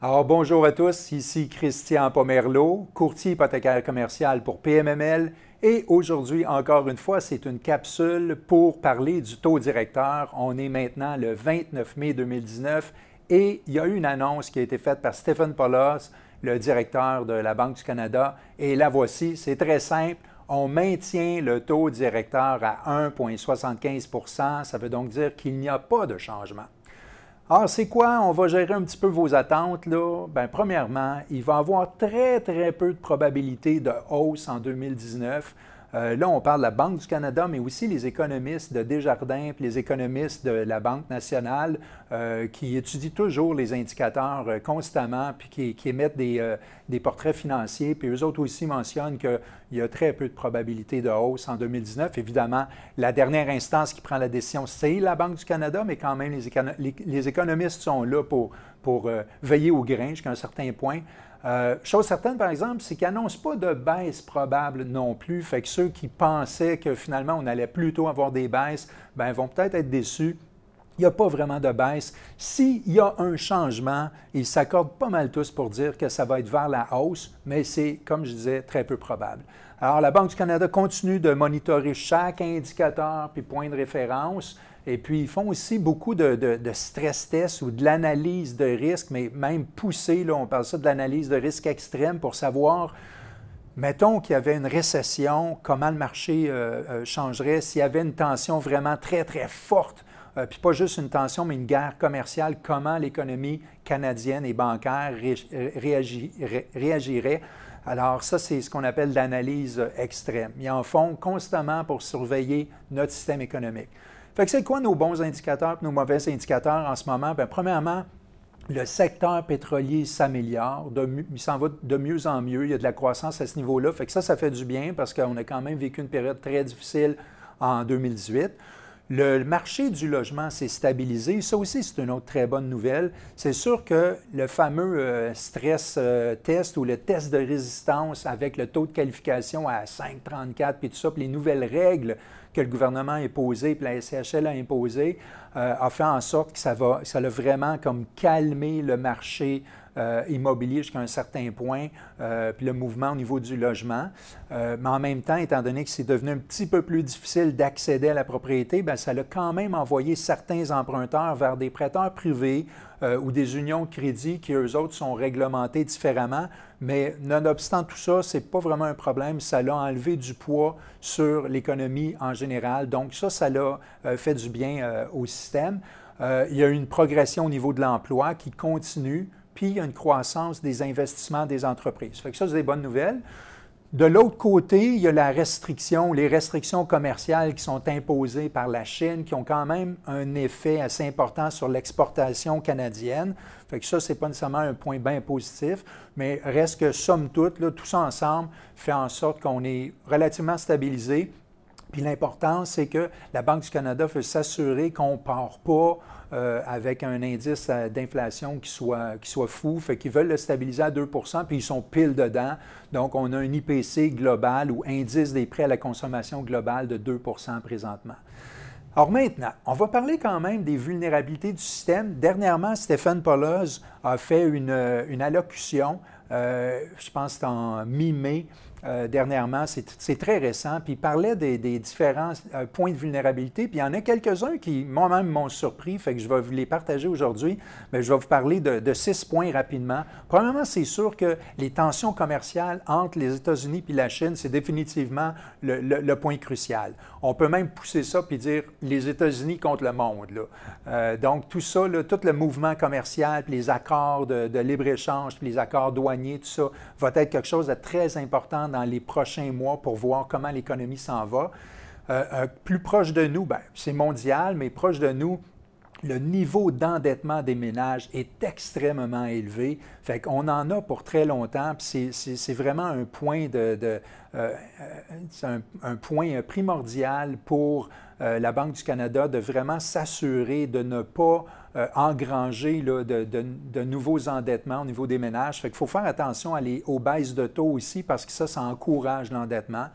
Alors bonjour à tous, ici Christian Pomerleau, courtier hypothécaire commercial pour PMML et aujourd'hui encore une fois c'est une capsule pour parler du taux directeur. On est maintenant le 29 mai 2019 et il y a eu une annonce qui a été faite par Stephen Paulos, le directeur de la Banque du Canada et la voici, c'est très simple. On maintient le taux directeur à 1,75% Ça veut donc dire qu'il n'y a pas de changement. Alors, c'est quoi? On va gérer un petit peu vos attentes. Là. Bien, premièrement, il va y avoir très, très peu de probabilité de hausse en 2019. Euh, là, on parle de la Banque du Canada, mais aussi les économistes de Desjardins, puis les économistes de la Banque nationale euh, qui étudient toujours les indicateurs euh, constamment, puis qui, émettent des, portraits financiers. Puis eux autres aussi mentionnent qu'il y a très peu de probabilité de hausse en 2019. Évidemment, la dernière instance qui prend la décision, c'est la Banque du Canada, mais quand même, les, les économistes sont là pour, pour veiller au grain jusqu'à un certain point. Euh, chose certaine, par exemple, c'est qu'ils n'annoncent pas de baisse probable non plus. Fait que ceux qui pensaient que finalement on allait plutôt avoir des baisses, ben, vont peut-être être déçus. Il n'y a pas vraiment de baisse. S'il y a un changement, ils s'accordent pas mal tous pour dire que ça va être vers la hausse, mais c'est, comme je disais, très peu probable. Alors, la Banque du Canada continue de monitorer chaque indicateur puis point de référence. Et puis, ils font aussi beaucoup de, stress tests ou de l'analyse de risque, mais même poussé, là, on parle ça de l'analyse de risque extrême pour savoir, mettons qu'il y avait une récession, comment le marché euh, euh, changerait, s'il y avait une tension vraiment très, très forte, euh, puis pas juste une tension, mais une guerre commerciale, comment l'économie canadienne et bancaire réagirait. Alors ça, c'est ce qu'on appelle l'analyse extrême. Ils en font constamment pour surveiller notre système économique. Fait que c'est quoi nos bons indicateurs et nos mauvais indicateurs en ce moment? Bien, premièrement, le secteur pétrolier s'améliore, il s'en va de mieux en mieux, il y a de la croissance à ce niveau-là. Fait que ça, ça fait du bien parce qu'on a quand même vécu une période très difficile en 2018. Le marché du logement s'est stabilisé. Ça aussi, c'est une autre très bonne nouvelle. C'est sûr que le fameux euh, stress euh, test ou le test de résistance avec le taux de qualification à 5,34 puis tout ça, puis les nouvelles règles que le gouvernement a imposées, puis la SCHL a imposées, euh, a fait en sorte que ça, va, ça a vraiment comme calmé le marché euh, immobilier jusqu'à un certain point, euh, puis le mouvement au niveau du logement. mais en même temps, étant donné que c'est devenu un petit peu plus difficile d'accéder à la propriété, bien, ça a quand même envoyé certains emprunteurs vers des prêteurs privés ou des unions de crédit qui, eux autres, sont réglementés différemment. Mais nonobstant tout ça, ce n'est pas vraiment un problème. Ça l'a enlevé du poids sur l'économie en général. Donc ça, ça l'a fait du bien au système. il y a une progression au niveau de l'emploi qui continue puis il y a une croissance des investissements des entreprises. Fait que ça, c'est des bonnes nouvelles. De l'autre côté, il y a la restriction, les restrictions commerciales qui sont imposées par la Chine, qui ont quand même un effet assez important sur l'exportation canadienne. Fait que ça, ce n'est pas nécessairement un point bien positif, mais reste que, somme toute, tout ça ensemble fait en sorte qu'on est relativement stabilisé. Puis l'important, c'est que la Banque du Canada veut s'assurer qu'on ne part pas euh, avec un indice euh, d'inflation qui soit, qui soit fou. Fait qu'ils veulent le stabiliser à 2% puis ils sont pile dedans. Donc, on a un IPC global ou indice des prêts à la consommation globale de 2% présentement. Alors maintenant, on va parler quand même des vulnérabilités du système. Dernièrement, Stéphane Paulos a fait une, une allocution, euh, je pense en mi-mai, euh, dernièrement, c'est très récent, puis il parlait des, différents euh, points de vulnérabilité, puis il y en a quelques-uns qui moi-même m'ont surpris, fait que je vais vous les partager aujourd'hui, mais je vais vous parler de, six points rapidement. Premièrement, c'est sûr que les tensions commerciales entre les États-Unis et la Chine, c'est définitivement le, point crucial. On peut même pousser ça puis dire les États-Unis contre le monde. Euh, donc, tout ça, tout le mouvement commercial, puis les accords de, de libre-échange, puis les accords douaniers, tout ça, va être quelque chose de très important dans les prochains mois pour voir comment l'économie s'en va. Euh, euh, plus proche de nous, ben, c'est mondial, mais proche de nous, le niveau d'endettement des ménages est extrêmement élevé. Fait qu'on en a pour très longtemps. C'est vraiment un point, de, euh, un, point primordial pour la Banque du Canada de vraiment s'assurer de ne pas euh, engranger de, nouveaux endettements au niveau des ménages. Fait qu'il faut faire attention à les, aux baisses de taux aussi parce que ça, ça encourage l'endettement.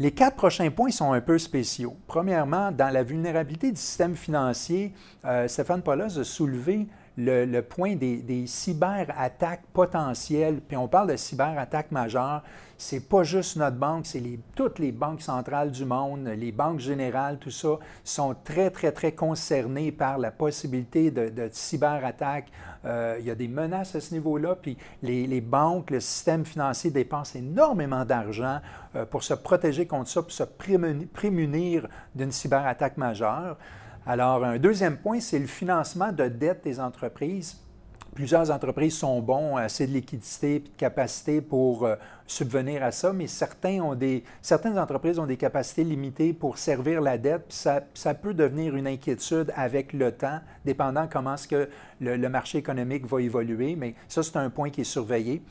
Les quatre prochains points sont un peu spéciaux. Premièrement, dans la vulnérabilité du système financier, euh, Stéphane Paulos a soulevé le, point des, cyberattaques potentielles, puis on parle de cyberattaques majeures, c'est pas juste notre banque, c'est toutes les banques centrales du monde, les banques générales, tout ça, sont très, très, très concernées par la possibilité de, de cyberattaques. Euh, il y a des menaces à ce niveau-là, puis les, banques, le système financier dépensent énormément d'argent euh, pour se protéger contre ça, pour se prémunir d'une cyberattaque majeure. Alors, un deuxième point, c'est le financement de dettes des entreprises. Plusieurs entreprises sont bons, assez de liquidité et de capacité pour euh, subvenir à ça, mais certains ont des, certaines entreprises ont des capacités limitées pour servir la dette. ça, ça, peut devenir une inquiétude avec le temps, dépendant comment ce que le marché économique va évoluer, mais ça, c'est un point qui est surveillé.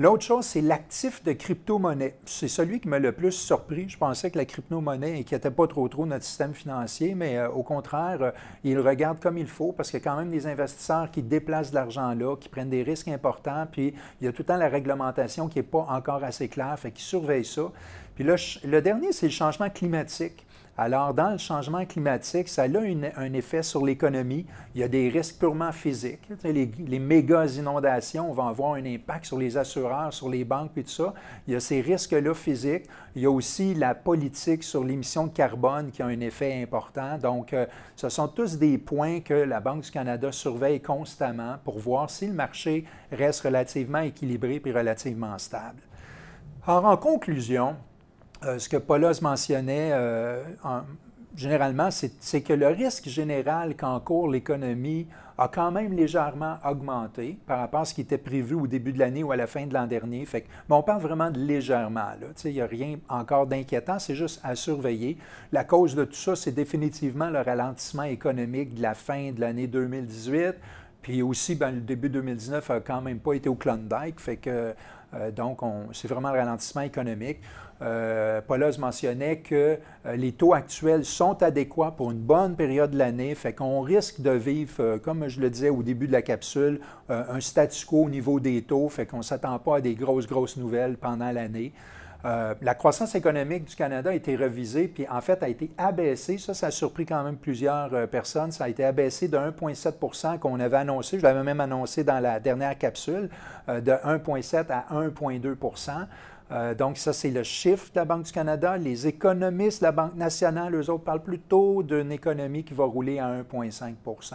L'autre chose, c'est l'actif de crypto-monnaie. C'est celui qui m'a le plus surpris. Je pensais que la crypto-monnaie n'inquiétait pas trop trop notre système financier, mais euh, au contraire, euh, il le regarde comme il faut parce qu'il y a quand même des investisseurs qui déplacent de l'argent là, qui prennent des risques importants, puis il y a tout le temps la réglementation qui n'est pas encore assez claire, fait qu'ils surveillent ça. Puis là, le dernier, c'est le changement climatique. Alors, dans le changement climatique, ça a un effet sur l'économie. Il y a des risques purement physiques. Les, méga inondations vont avoir un impact sur les assureurs, sur les banques et tout ça. Il y a ces risques-là physiques. Il y a aussi la politique sur l'émission de carbone qui a un effet important. Donc, euh, ce sont tous des points que la Banque du Canada surveille constamment pour voir si le marché reste relativement équilibré et relativement stable. Alors, en conclusion, euh, ce que Paulos mentionnait euh, généralement, c'est que le risque général qu'encourt l'économie a quand même légèrement augmenté par rapport à ce qui était prévu au début de l'année ou à la fin de l'an dernier. Fait on parle vraiment de légèrement. Il n'y a rien encore d'inquiétant, c'est juste à surveiller. La cause de tout ça, c'est définitivement le ralentissement économique de la fin de l'année 2018. Puis aussi, ben, le début 2019 n'a quand même pas été au Klondike. Fait que, euh, donc, c'est vraiment le ralentissement économique. Euh, mentionnait que euh, les taux actuels sont adéquats pour une bonne période de l'année, fait qu'on risque de vivre, euh, comme je le disais au début de la capsule, un statu quo au niveau des taux, fait qu'on ne s'attend pas à des grosses, grosses nouvelles pendant l'année. La croissance économique du Canada a été revisée, puis en fait a été abaissée. Ça, ça a surpris quand même plusieurs personnes. Ça a été abaissé de 1,7% qu'on avait annoncé. Je l'avais même annoncé dans la dernière capsule, de 1,7 à 1,2% euh, donc, ça, c'est le chiffre de la Banque du Canada. Les économistes de la Banque nationale, eux autres, parlent plutôt d'une économie qui va rouler à 1,5%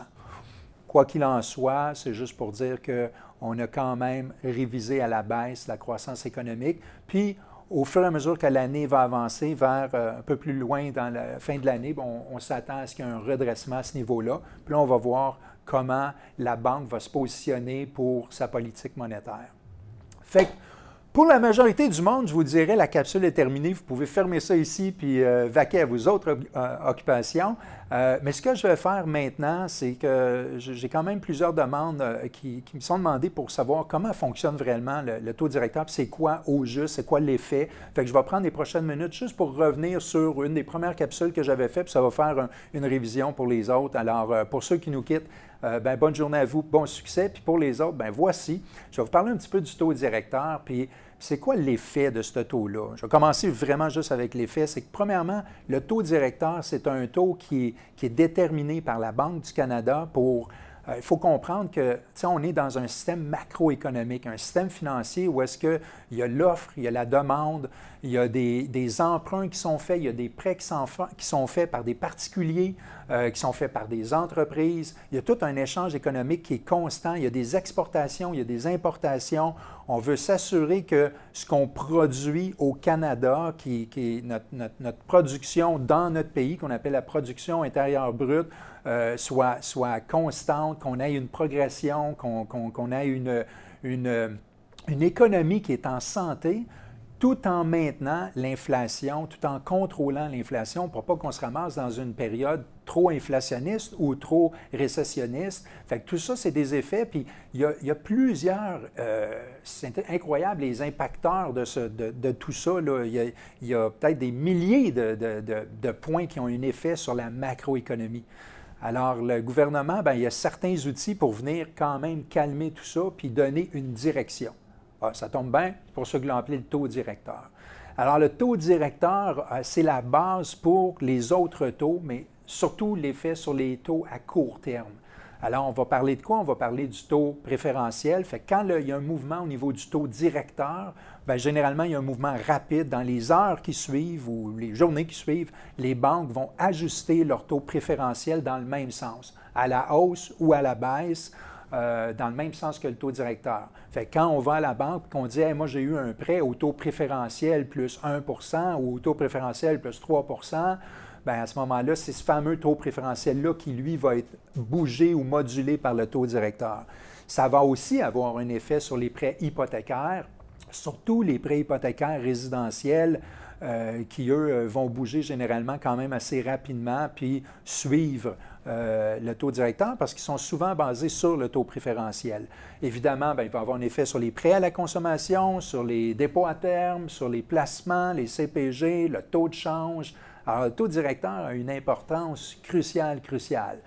Quoi qu'il en soit, c'est juste pour dire qu'on a quand même révisé à la baisse la croissance économique. Puis, au fur et à mesure que l'année va avancer vers euh, un peu plus loin dans la fin de l'année, on, s'attend à ce qu'il y ait un redressement à ce niveau-là. Puis on va voir comment la banque va se positionner pour sa politique monétaire. Fait que, pour la majorité du monde, je vous dirais, la capsule est terminée. Vous pouvez fermer ça ici puis euh, vaquer à vos autres euh, occupations. Euh, mais ce que je vais faire maintenant, c'est que j'ai quand même plusieurs demandes qui, me sont demandées pour savoir comment fonctionne vraiment le, taux directeur, c'est quoi au juste, c'est quoi l'effet. Fait que je vais prendre les prochaines minutes juste pour revenir sur une des premières capsules que j'avais faites, puis ça va faire une révision pour les autres. Alors, pour ceux qui nous quittent, ben, bonne journée à vous, bon succès. Puis pour les autres, ben voici, je vais vous parler un petit peu du taux directeur. Puis c'est quoi l'effet de ce taux-là? Je vais commencer vraiment juste avec l'effet. C'est que, premièrement, le taux directeur, c'est un taux qui est, déterminé par la Banque du Canada pour euh, il faut comprendre que on est dans un système macroéconomique, un système financier où est-ce qu'il y a l'offre, il y a la demande, il y a des, emprunts qui sont faits, il y a des prêts qui sont, qui sont faits par des particuliers, euh, qui sont faits par des entreprises. Il y a tout un échange économique qui est constant. Il y a des exportations, il y a des importations. On veut s'assurer que ce qu'on produit au Canada, qui, est notre, production dans notre pays, qu'on appelle la production intérieure brute, euh, soit, soit constante, qu'on ait une progression, qu'on ait une, une, une économie qui est en santé tout en maintenant l'inflation, tout en contrôlant l'inflation pour pas qu'on se ramasse dans une période trop inflationniste ou trop récessionniste. Fait tout ça, c'est des effets. Puis il y a, plusieurs, euh, c'est incroyable les impacteurs de, ce, de, tout ça. Là. Il y a, peut-être des milliers de, de, points qui ont un effet sur la macroéconomie. Alors, le gouvernement, bien, il y a certains outils pour venir quand même calmer tout ça puis donner une direction. Ah, ça tombe bien, pour ceux qui l'ont appelé le taux directeur. Alors, le taux directeur, euh, c'est la base pour les autres taux, mais surtout l'effet sur les taux à court terme. Alors, on va parler de quoi? On va parler du taux préférentiel. Fait quand il y a un mouvement au niveau du taux directeur, bien, généralement, il y a un mouvement rapide. Dans les heures qui suivent ou les journées qui suivent, les banques vont ajuster leur taux préférentiel dans le même sens, à la hausse ou à la baisse. Euh, dans le même sens que le taux directeur. Fait quand on va à la banque et qu'on dit moi j'ai eu un prêt au taux préférentiel plus 1% ou au taux préférentiel plus 3 Bien, à ce moment-là, c'est ce fameux taux préférentiel-là qui, lui, va être bougé ou modulé par le taux directeur. Ça va aussi avoir un effet sur les prêts hypothécaires, surtout les prêts hypothécaires résidentiels euh, qui, eux, euh, vont bouger généralement quand même assez rapidement, puis suivre euh, le taux directeur parce qu'ils sont souvent basés sur le taux préférentiel. Évidemment, bien, il va avoir un effet sur les prêts à la consommation, sur les dépôts à terme, sur les placements, les CPG, le taux de change. Alors, le taux directeur a une importance cruciale, cruciale.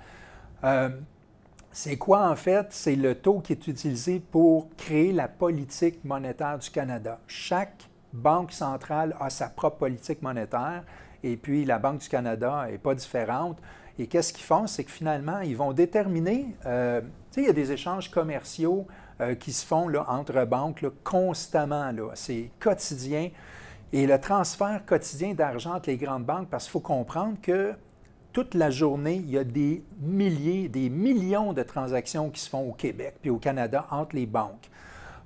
c'est quoi en fait? C'est le taux qui est utilisé pour créer la politique monétaire du Canada. Chaque banque centrale a sa propre politique monétaire et puis la Banque du Canada n'est pas différente. Et qu'est-ce qu'ils font? C'est que finalement, ils vont déterminer, euh, tu sais, il y a des échanges commerciaux euh, qui se font là, entre banques constamment. C'est quotidien. Et le transfert quotidien d'argent entre les grandes banques, parce qu'il faut comprendre que toute la journée, il y a des milliers, des millions de transactions qui se font au Québec puis au Canada entre les banques.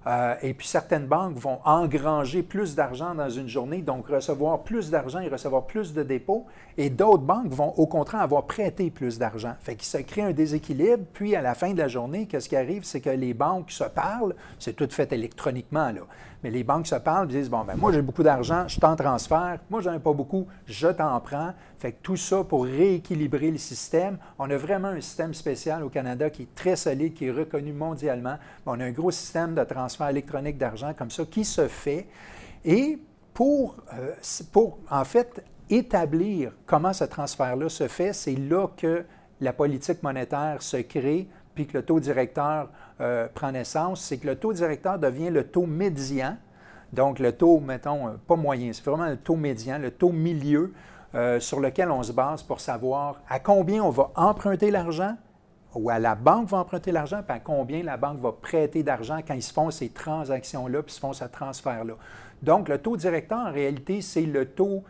Euh, et puis certaines banques vont engranger plus d'argent dans une journée, donc recevoir plus d'argent et recevoir plus de dépôts. Et d'autres banques vont au contraire avoir prêté plus d'argent. Fait qu'il se crée un déséquilibre. Puis à la fin de la journée, qu'est-ce qui arrive? C'est que les banques se parlent. C'est tout fait électroniquement, là. Mais les banques se parlent disent Bon, ben moi j'ai beaucoup d'argent, je t'en transfère. Moi, j'en ai pas beaucoup, je t'en prends. Fait que tout ça pour rééquilibrer le système. On a vraiment un système spécial au Canada qui est très solide, qui est reconnu mondialement. On a un gros système de transfert électronique d'argent comme ça qui se fait. Et pour, euh, pour en fait établir comment ce transfert-là se fait, c'est là que la politique monétaire se crée, puis que le taux directeur euh, prend naissance. C'est que le taux directeur devient le taux médian. Donc, le taux, mettons, euh, pas moyen, c'est vraiment le taux médian, le taux milieu euh, sur lequel on se base pour savoir à combien on va emprunter l'argent, ou à la banque va emprunter l'argent, puis à combien la banque va prêter d'argent quand ils se font ces transactions-là, puis se font ce transfert-là. Donc, le taux directeur, en réalité, c'est le taux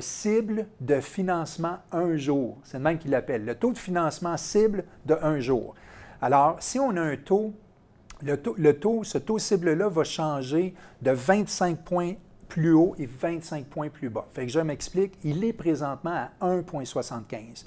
cible de financement un jour. C'est le même qu'il l'appelle. Le taux de financement cible de un jour. Alors, si on a un taux, le taux, ce taux cible-là va changer de 25 points plus haut et 25 points plus bas. Fait que je m'explique, il est présentement à 1,75.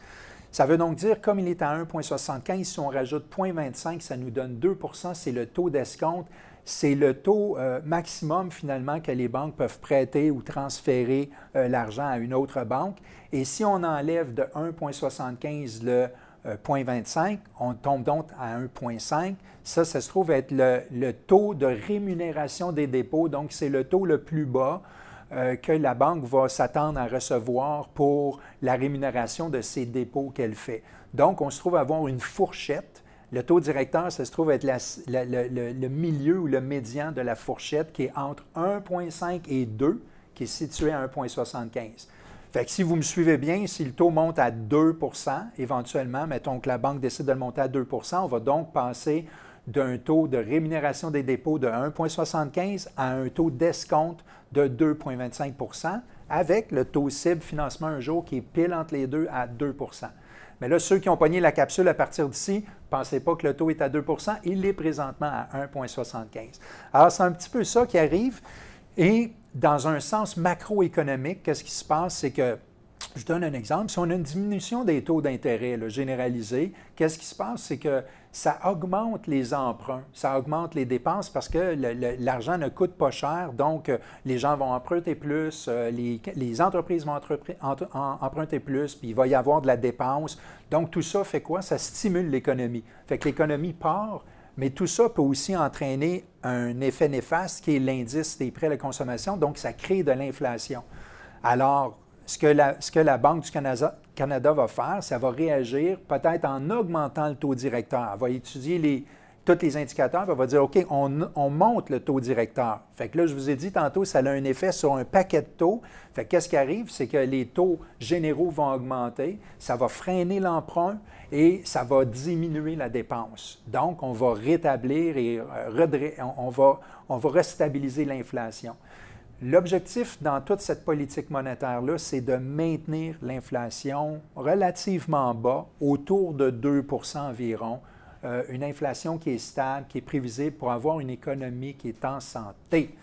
Ça veut donc dire, comme il est à 1,75, si on rajoute 0,25, ça nous donne 2% c'est le taux d'escompte c'est le taux euh, maximum finalement que les banques peuvent prêter ou transférer euh, l'argent à une autre banque. Et si on enlève de 1,75 le 0,25, euh, on tombe donc à 1,5. Ça, ça se trouve être le, taux de rémunération des dépôts. Donc, c'est le taux le plus bas que la banque va s'attendre à recevoir pour la rémunération de ses dépôts qu'elle fait. Donc, on se trouve avoir une fourchette le taux directeur, ça se trouve être le, milieu ou le médian de la fourchette qui est entre 1,5 et 2, qui est situé à 1,75. Fait que si vous me suivez bien, si le taux monte à 2% éventuellement, mettons que la banque décide de le monter à 2% on va donc passer d'un taux de rémunération des dépôts de 1,75 à un taux d'escompte de 2,25% avec le taux cible financement un jour qui est pile entre les deux à 2% mais là, ceux qui ont pogné la capsule à partir d'ici, pensez pas que le taux est à 2% il est présentement à 1,75. Alors, c'est un petit peu ça qui arrive. Et dans un sens macroéconomique, qu'est-ce qui se passe? C'est que je donne un exemple. Si on a une diminution des taux d'intérêt généralisés, qu'est-ce qui se passe? C'est que ça augmente les emprunts, ça augmente les dépenses parce que l'argent ne coûte pas cher, donc euh, les gens vont emprunter plus, euh, les, entreprises vont emprunter plus, puis il va y avoir de la dépense. Donc tout ça fait quoi? Ça stimule l'économie. Fait que l'économie part, mais tout ça peut aussi entraîner un effet néfaste qui est l'indice des prêts à la consommation, donc ça crée de l'inflation. Alors, ce que, la, ce que la Banque du Canada, va faire, ça va réagir peut-être en augmentant le taux directeur. Elle va étudier les tous les indicateurs, on va dire, OK, on, monte le taux directeur. Fait que là, je vous ai dit tantôt, ça a un effet sur un paquet de taux. Fait qu'est-ce qui arrive? C'est que les taux généraux vont augmenter, ça va freiner l'emprunt et ça va diminuer la dépense. Donc, on va rétablir et euh, on va, on va restabiliser l'inflation. L'objectif dans toute cette politique monétaire-là, c'est de maintenir l'inflation relativement bas, autour de 2% environ, euh, une inflation qui est stable, qui est prévisible pour avoir une économie qui est en santé.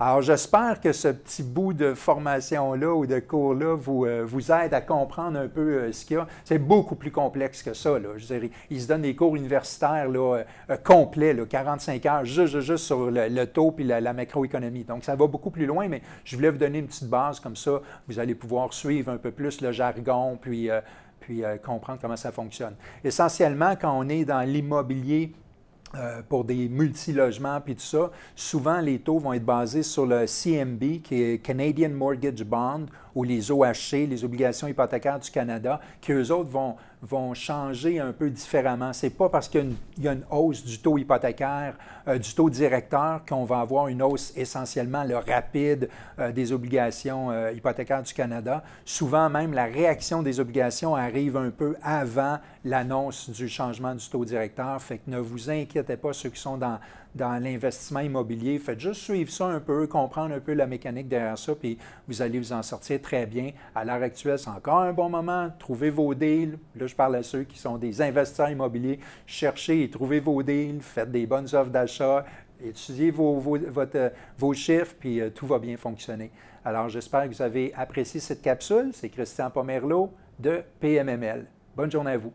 Alors, j'espère que ce petit bout de formation-là ou de cours-là vous, euh, vous aide à comprendre un peu euh, ce qu'il y a. C'est beaucoup plus complexe que ça. Là. Ils se donnent des cours universitaires là, complets, là, 45 heures, juste, sur le, taux puis la, macroéconomie. Donc, ça va beaucoup plus loin, mais je voulais vous donner une petite base comme ça. Vous allez pouvoir suivre un peu plus le jargon, puis puis euh, comprendre comment ça fonctionne. Essentiellement, quand on est dans l'immobilier, euh, pour des multilogements puis tout ça, souvent les taux vont être basés sur le CMB, qui est Canadian Mortgage Bond, ou les OHC, les obligations hypothécaires du Canada, qui eux autres vont, vont changer un peu différemment. Ce n'est pas parce qu'il y, a une hausse du taux hypothécaire, euh, du taux directeur, qu'on va avoir une hausse essentiellement le rapide euh, des obligations euh, hypothécaires du Canada. Souvent même, la réaction des obligations arrive un peu avant l'annonce du changement du taux directeur. Fait ne vous inquiétez pas, ceux qui sont dans, dans l'investissement immobilier. Faites juste suivre ça un peu, comprendre un peu la mécanique derrière ça, puis vous allez vous en sortir très bien. À l'heure actuelle, c'est encore un bon moment. Trouvez vos deals. Là, je parle à ceux qui sont des investisseurs immobiliers. Cherchez et trouvez vos deals, faites des bonnes offres d'achat, étudiez vos, vos, chiffres, puis euh, tout va bien fonctionner. Alors, j'espère que vous avez apprécié cette capsule. C'est Christian Pomerleau de PMML. Bonne journée à vous.